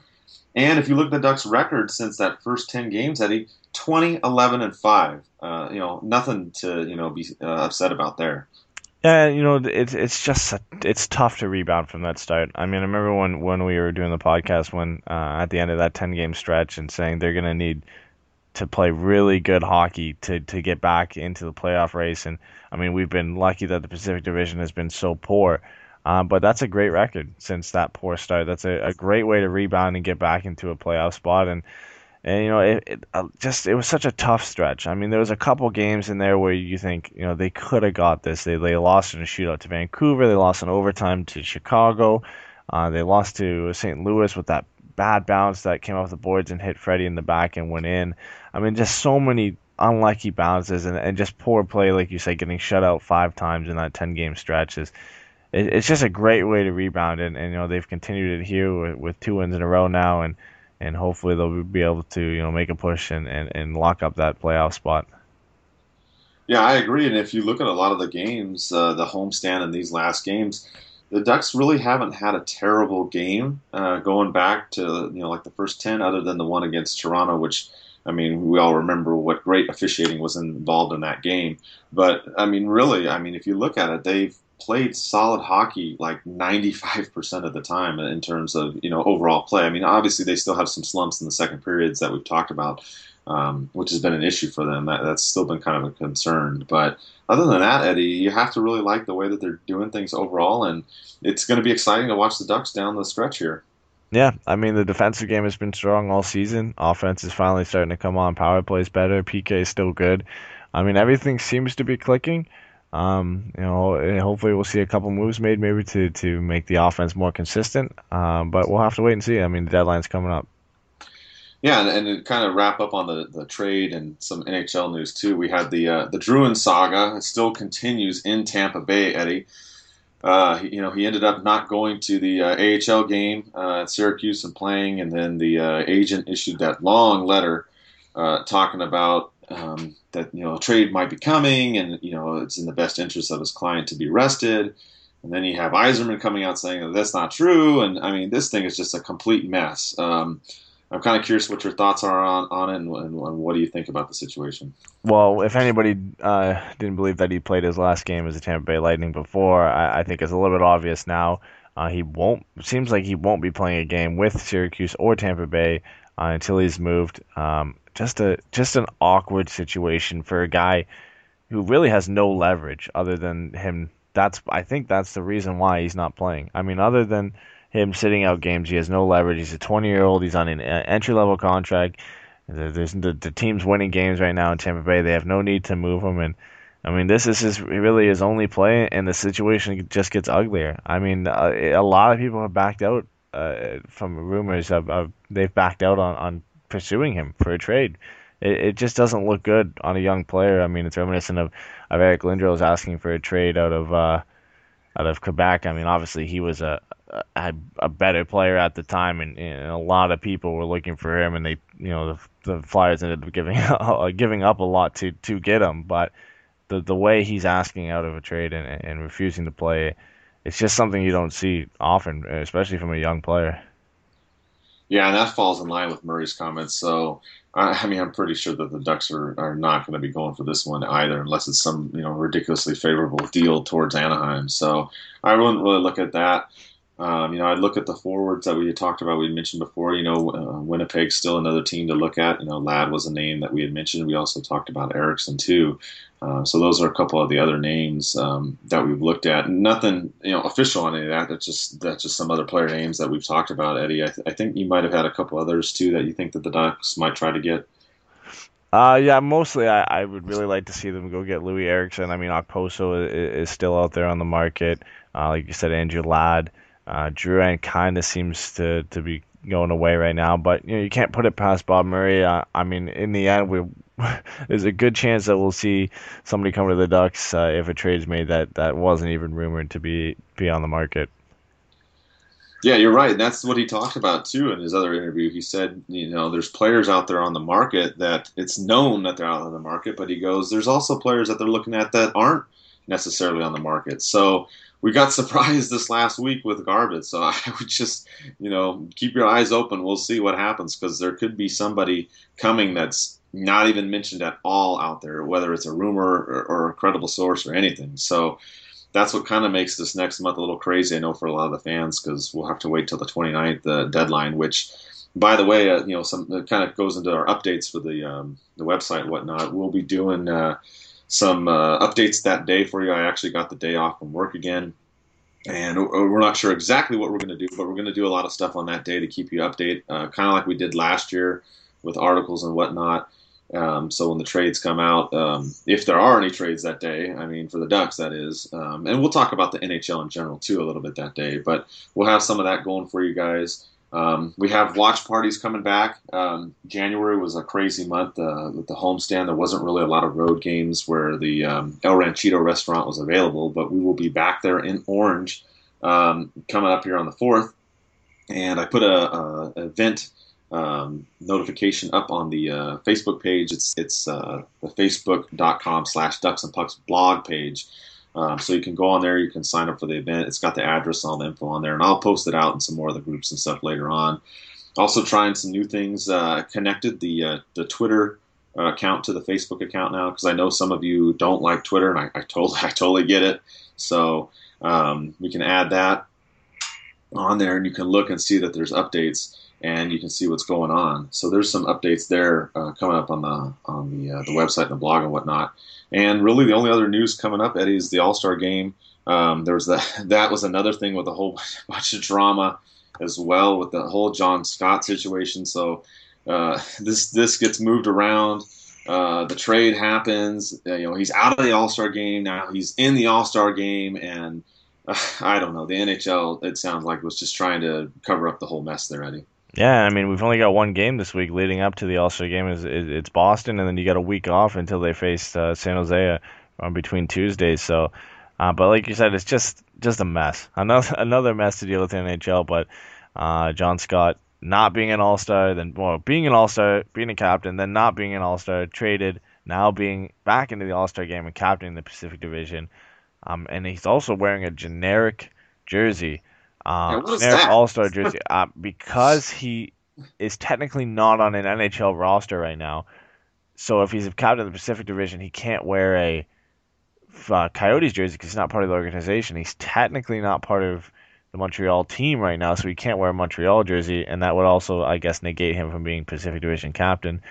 And if you look at the Ducks' record since that first 10 games, Eddie, 20, 11, and 5. Uh, you know, nothing to, you know, be upset about there. Yeah, you know, it's it's just it's tough to rebound from that start. I mean, I remember when when we were doing the podcast when uh, at the end of that 10 game stretch and saying they're going to need to play really good hockey to to get back into the playoff race and I mean, we've been lucky that the Pacific Division has been so poor. Um, but that's a great record since that poor start. That's a, a great way to rebound and get back into a playoff spot. And and you know, it, it uh, just it was such a tough stretch. I mean, there was a couple games in there where you think you know they could have got this. They they lost in a shootout to Vancouver. They lost in overtime to Chicago. Uh, they lost to St. Louis with that bad bounce that came off the boards and hit Freddie in the back and went in. I mean, just so many unlucky bounces and, and just poor play, like you said, getting shut out five times in that 10 game stretch is it, it's just a great way to rebound, and, and you know they've continued it here with, with two wins in a row now, and and hopefully they'll be able to you know make a push and, and, and lock up that playoff spot. Yeah, I agree. And if you look at a lot of the games, uh, the homestand in these last games, the Ducks really haven't had a terrible game uh, going back to you know like the first ten, other than the one against Toronto, which I mean we all remember what great officiating was involved in that game. But I mean, really, I mean if you look at it, they've played solid hockey like 95% of the time in terms of you know overall play. I mean, obviously they still have some slumps in the second periods that we've talked about, um, which has been an issue for them. That, that's still been kind of a concern. But other than that, Eddie, you have to really like the way that they're doing things overall, and it's going to be exciting to watch the Ducks down the stretch here. Yeah, I mean the defensive game has been strong all season. Offense is finally starting to come on. Power play is better. PK is still good. I mean everything seems to be clicking. Um, you know, hopefully we'll see a couple moves made maybe to, to make the offense more consistent. Um, but we'll have to wait and see. I mean, the deadline's coming up. Yeah, and, and to kind of wrap up on the, the trade and some NHL news too, we had the uh, the Drouin saga. It still continues in Tampa Bay, Eddie. Uh, you know, he ended up not going to the uh, AHL game uh, at Syracuse and playing, and then the uh, agent issued that long letter uh, talking about um, that you know a trade might be coming, and you know it's in the best interest of his client to be arrested. And then you have Yzerman coming out saying that that's not true, and I mean this thing is just a complete mess. Um, I'm kind of curious what your thoughts are on, on it, and, and, and, what do you think about the situation? Well, if anybody uh, didn't believe that he played his last game as a Tampa Bay Lightning before, I, I think it's a little bit obvious now. Uh, he won't. Seems like he won't be playing a game with Syracuse or Tampa Bay uh, until he's moved. Um, just a just an awkward situation for a guy who really has no leverage other than him. That's I think that's the reason why he's not playing. I mean, other than him sitting out games, he has no leverage. He's a 20 year old. He's on an entry level contract. There's the, the team's winning games right now in Tampa Bay. They have no need to move him, and I mean, this is his really his only play, and the situation just gets uglier. I mean, a, a lot of people have backed out uh, from rumors of, of, they've backed out on, on pursuing him for a trade. It, it just doesn't look good on a young player. I mean, it's reminiscent of, of Eric Lindros asking for a trade out of uh, out of Quebec. I mean, obviously he was a a, a better player at the time, and, and, a lot of people were looking for him, and they, you know, the, the Flyers ended up giving giving up a lot to to get him. But the the way he's asking out of a trade and, and refusing to play, it's just something you don't see often, especially from a young player. Yeah, and that falls in line with Murray's comments. So, I mean, I'm pretty sure that the Ducks are, are not going to be going for this one either, unless it's some you know ridiculously favorable deal towards Anaheim. So, I wouldn't really look at that. Um, you know, I look at the forwards that we had talked about. We mentioned before. You know, uh, Winnipeg's still another team to look at. You know, Ladd was a name that we had mentioned. We also talked about Eriksson too. Uh, so those are a couple of the other names um, that we've looked at. Nothing, you know, official on any of that. That's just that's just some other player names that we've talked about. Eddie, I, th- I think you might have had a couple others too that you think that the Ducks might try to get. Uh, yeah, mostly I, I would really like to see them go get Loui Eriksson. I mean, Okposo is, is still out there on the market. Uh, like you said, Andrew Ladd. Uh, and kind of seems to, to be going away right now, but you know you can't put it past Bob Murray. Uh, I mean, in the end, we there's a good chance that we'll see somebody come to the Ducks uh, if a trade's made that that wasn't even rumored to be be on the market. Yeah, you're right. That's what he talked about too in his other interview. He said, you know, there's players out there on the market that it's known that they're out on the market, but he goes, there's also players that they're looking at that aren't necessarily on the market. So we got surprised this last week with Garbage. So I would just, you know, keep your eyes open. We'll see what happens because there could be somebody coming that's not even mentioned at all out there, whether it's a rumor or, or a credible source or anything. So that's what kind of makes this next month a little crazy. I know for a lot of the fans because we'll have to wait till the 29th the deadline, which. By the way, uh, you know, some kind of goes into our updates for the um, the website whatnot. We'll be doing uh, some uh, updates that day for you. I actually got the day off from work again. And we're not sure exactly what we're going to do, but we're going to do a lot of stuff on that day to keep you update, uh, kind of like we did last year with articles and whatnot. Um, so when the trades come out, um, if there are any trades that day, I mean for the Ducks that is, um, and we'll talk about the NHL in general too a little bit that day. But we'll have some of that going for you guys. Um, we have watch parties coming back. Um, January was a crazy month uh, with the homestand. There wasn't really a lot of road games where the um, El Ranchito restaurant was available, but we will be back there in Orange um, coming up here on the 4th. And I put a, a event um, notification up on the uh, Facebook page. It's it's uh, the facebook.com slash ducks and pucks blog page. Um, so you can go on there, you can sign up for the event. It's got the address, and all the info on there, and I'll post it out in some more of the groups and stuff later on. Also trying some new things. Uh, connected the uh, the Twitter uh, account to the Facebook account now because I know some of you don't like Twitter, and I, I totally I totally get it. So um, we can add that on there, and you can look and see that there's updates and you can see what's going on. So there's some updates there uh, coming up on the on the uh, the website and the blog and whatnot. And really, the only other news coming up, Eddie, is the All Star Game. Um, there was that that was another thing with a whole bunch of drama as well with the whole John Scott situation. So uh, this this gets moved around. Uh, the trade happens. Uh, you know, he's out of the All Star game now. He's in the All Star game, and I don't know. The NHL, it sounds like, was just trying to cover up the whole mess there, Eddie. Yeah, I mean, we've only got one game this week leading up to the All Star game. Is it's Boston, and then you got a week off until they face uh, San Jose uh, between Tuesdays. So, uh, but like you said, it's just just a mess. Another another mess to deal with in NHL. But uh, John Scott not being an All Star, then well, being an All Star, being a captain, then not being an All Star, traded, now being back into the All Star game and captaining the Pacific Division. Um, and he's also wearing a generic jersey um, All Star jersey uh, because he is technically not on an NHL roster right now. So if he's a captain of the Pacific Division, he can't wear a uh, Coyotes jersey because he's not part of the organization. He's technically not part of the Montreal team right now, so he can't wear a Montreal jersey, and that would also, I guess, negate him from being Pacific Division captain.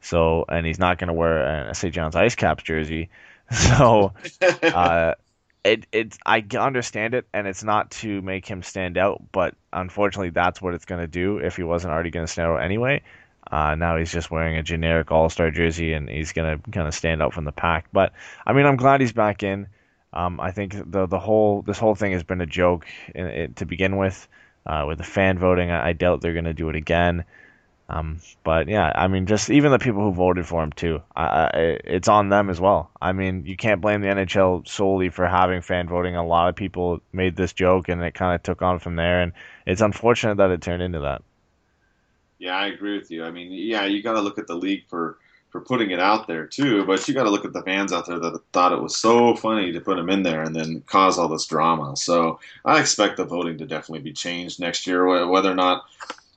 So, and he's not going to wear a St. John's Ice Caps jersey. So, uh, it it I understand it, and it's not to make him stand out, but unfortunately, that's what it's going to do if he wasn't already going to stand out anyway. Uh, now he's just wearing a generic All Star jersey, and he's going to kind of stand out from the pack. But I mean, I'm glad he's back in. Um, I think the the whole this whole thing has been a joke in, in, to begin with. Uh, with the fan voting, I, I doubt they're going to do it again. Um, but yeah, I mean, just even the people who voted for him too, I, it's on them as well. I mean, you can't blame the NHL solely for having fan voting. A lot of people made this joke, and it kind of took on from there. And it's unfortunate that it turned into that. Yeah, I agree with you. I mean, yeah, you got to look at the league for for putting it out there too, but you got to look at the fans out there that thought it was so funny to put him in there and then cause all this drama. So I expect the voting to definitely be changed next year, whether or not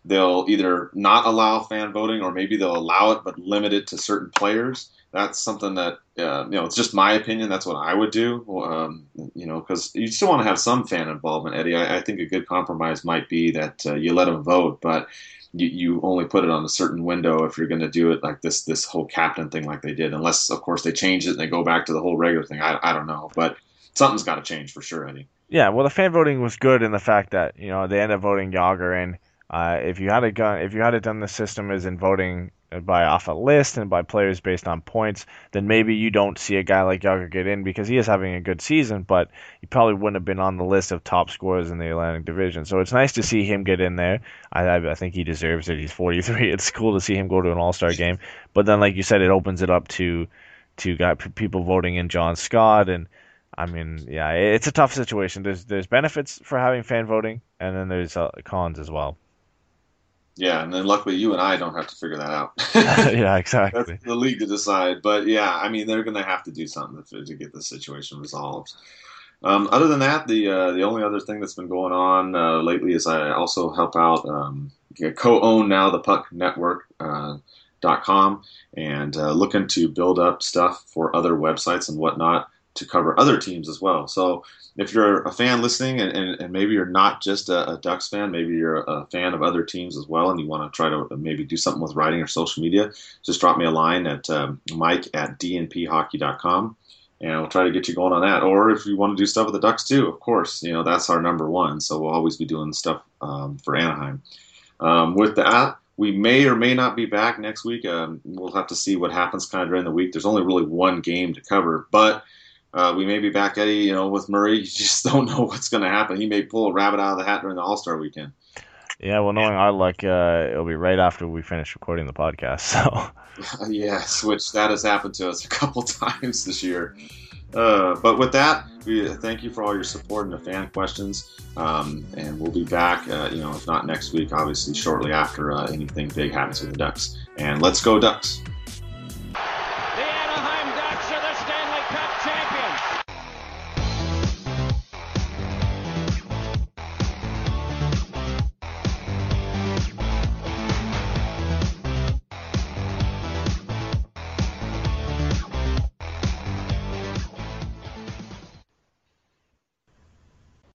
they'll either not allow fan voting or maybe they'll allow it but limit it to certain players. That's something that uh, you know. It's just my opinion. That's what I would do. Um, you know, because you still want to have some fan involvement, Eddie. I, I think a good compromise might be that uh, you let them vote, but you, you only put it on a certain window if you're going to do it like this this whole captain thing like they did. Unless of course they change it and they go back to the whole regular thing. I, I don't know, but something's got to change for sure, Eddie. Yeah, well, the fan voting was good in the fact that you know they ended up voting Jagr in uh, if you had a gun, if you had it done the system as in voting by off a list and by players based on points, then maybe you don't see a guy like Jagr get in because he is having a good season, but he probably wouldn't have been on the list of top scorers in the Atlantic Division. So it's nice to see him get in there. I, I think he deserves it. He's 43. It's cool to see him go to an All Star game. But then, like you said, it opens it up to to got people voting in John Scott and. I mean, yeah, it's a tough situation. There's there's benefits for having fan voting, and then there's uh, cons as well. Yeah, and then luckily you and I don't have to figure that out. yeah, exactly. That's the league to decide. But yeah, I mean, they're going to have to do something to, to get the situation resolved. Um, other than that, the uh, the only other thing that's been going on uh, lately is I also help out um, co-own now the Puck Network. Uh, .com and uh, looking to build up stuff for other websites and whatnot to cover other teams as well. So if you're a fan listening and, and, and maybe you're not just a, a, Ducks fan, maybe you're a fan of other teams as well, and you want to try to maybe do something with writing or social media, just drop me a line at um, mike at dnphockey.com and we'll try to get you going on that. Or if you want to do stuff with the Ducks too, of course, you know that's our number one. So we'll always be doing stuff um, for Anaheim. Um, with that, we may or may not be back next week. Um, we'll have to see what happens kind of during the week. There's only really one game to cover, but uh, we may be back, Eddie. You know, with Murray, you just don't know what's going to happen. He may pull a rabbit out of the hat during the All Star weekend. Yeah, well, knowing our luck, uh, it'll be right after we finish recording the podcast. So. yes, which that has happened to us a couple times this year. Uh, but with that, we thank you for all your support and the fan questions. Um, and we'll be back, uh, you know, if not next week, obviously shortly after uh, anything big happens with the Ducks. And let's go, Ducks!